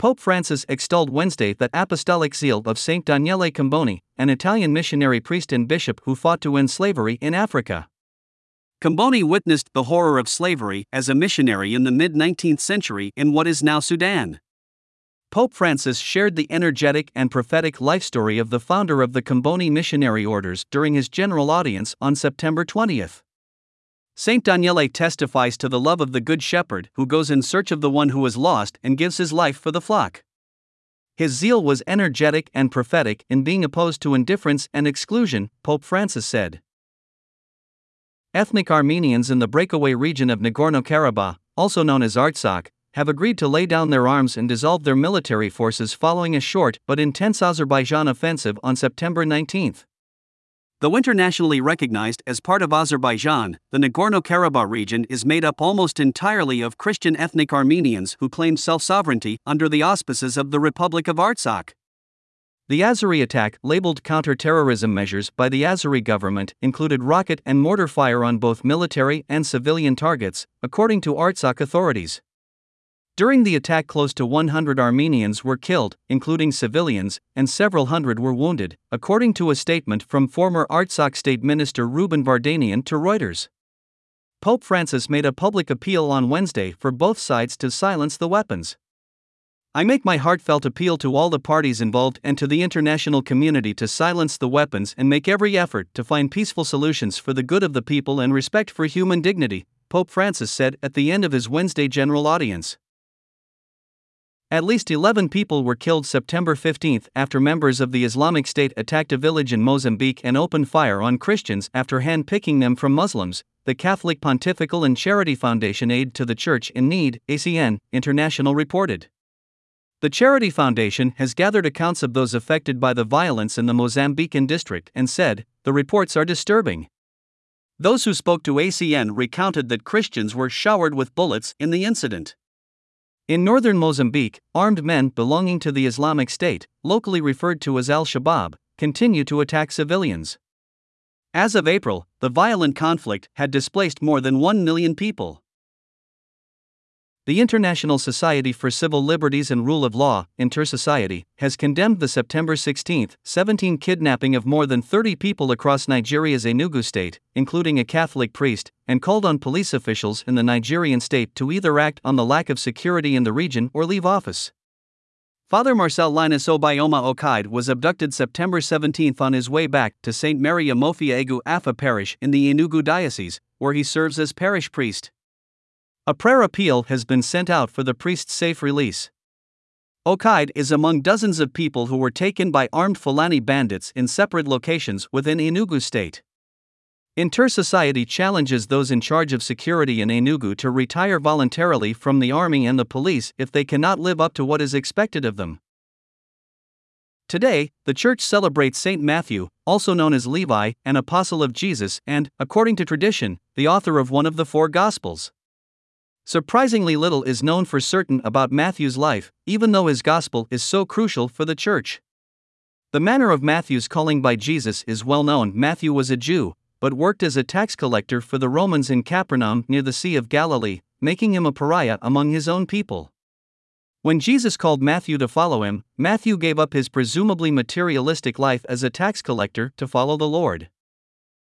Pope Francis extolled Wednesday that apostolic zeal of Saint Daniele Comboni, an Italian missionary priest and bishop who fought to end slavery in Africa. Comboni witnessed the horror of slavery as a missionary in the mid 19th century in what is now Sudan. Pope Francis shared the energetic and prophetic life story of the founder of the Comboni missionary orders during his general audience on September 20th. Saint Daniele testifies to the love of the Good Shepherd who goes in search of the one who is lost and gives his life for the flock. His zeal was energetic and prophetic in being opposed to indifference and exclusion, Pope Francis said. Ethnic Armenians in the breakaway region of Nagorno Karabakh, also known as Artsakh, have agreed to lay down their arms and dissolve their military forces following a short but intense Azerbaijan offensive on September 19. Though internationally recognized as part of Azerbaijan, the Nagorno Karabakh region is made up almost entirely of Christian ethnic Armenians who claim self sovereignty under the auspices of the Republic of Artsakh. The Azeri attack, labeled counter-terrorism measures by the Azeri government, included rocket and mortar fire on both military and civilian targets, according to Artsakh authorities. During the attack, close to 100 Armenians were killed, including civilians, and several hundred were wounded, according to a statement from former Artsakh State Minister Ruben Vardanian to Reuters. Pope Francis made a public appeal on Wednesday for both sides to silence the weapons. I make my heartfelt appeal to all the parties involved and to the international community to silence the weapons and make every effort to find peaceful solutions for the good of the people and respect for human dignity, Pope Francis said at the end of his Wednesday general audience. At least 11 people were killed September 15 after members of the Islamic State attacked a village in Mozambique and opened fire on Christians after handpicking them from Muslims, the Catholic Pontifical and Charity Foundation Aid to the Church in Need, ACN, International reported. The Charity Foundation has gathered accounts of those affected by the violence in the Mozambican district and said, the reports are disturbing. Those who spoke to ACN recounted that Christians were showered with bullets in the incident. In northern Mozambique, armed men belonging to the Islamic State, locally referred to as Al Shabaab, continue to attack civilians. As of April, the violent conflict had displaced more than 1 million people. The International Society for Civil Liberties and Rule of Law, Intersociety, has condemned the September 16, 17 kidnapping of more than 30 people across Nigeria's Enugu state, including a Catholic priest, and called on police officials in the Nigerian state to either act on the lack of security in the region or leave office. Father Marcellinus Obioma Okaide was abducted September 17 on his way back to St. Mary Amofia Egu Afa Parish in the Enugu Diocese, where he serves as parish priest. A prayer appeal has been sent out for the priest's safe release. Okaide is among dozens of people who were taken by armed Fulani bandits in separate locations within Enugu state. Inter-Society challenges those in charge of security in Enugu to retire voluntarily from the army and the police if they cannot live up to what is expected of them. Today, the church celebrates Saint Matthew, also known as Levi, an apostle of Jesus and, according to tradition, the author of one of the four Gospels. Surprisingly little is known for certain about Matthew's life, even though his gospel is so crucial for the church. The manner of Matthew's calling by Jesus is well known. Matthew was a Jew, but worked as a tax collector for the Romans in Capernaum near the Sea of Galilee, making him a pariah among his own people. When Jesus called Matthew to follow him, Matthew gave up his presumably materialistic life as a tax collector to follow the Lord.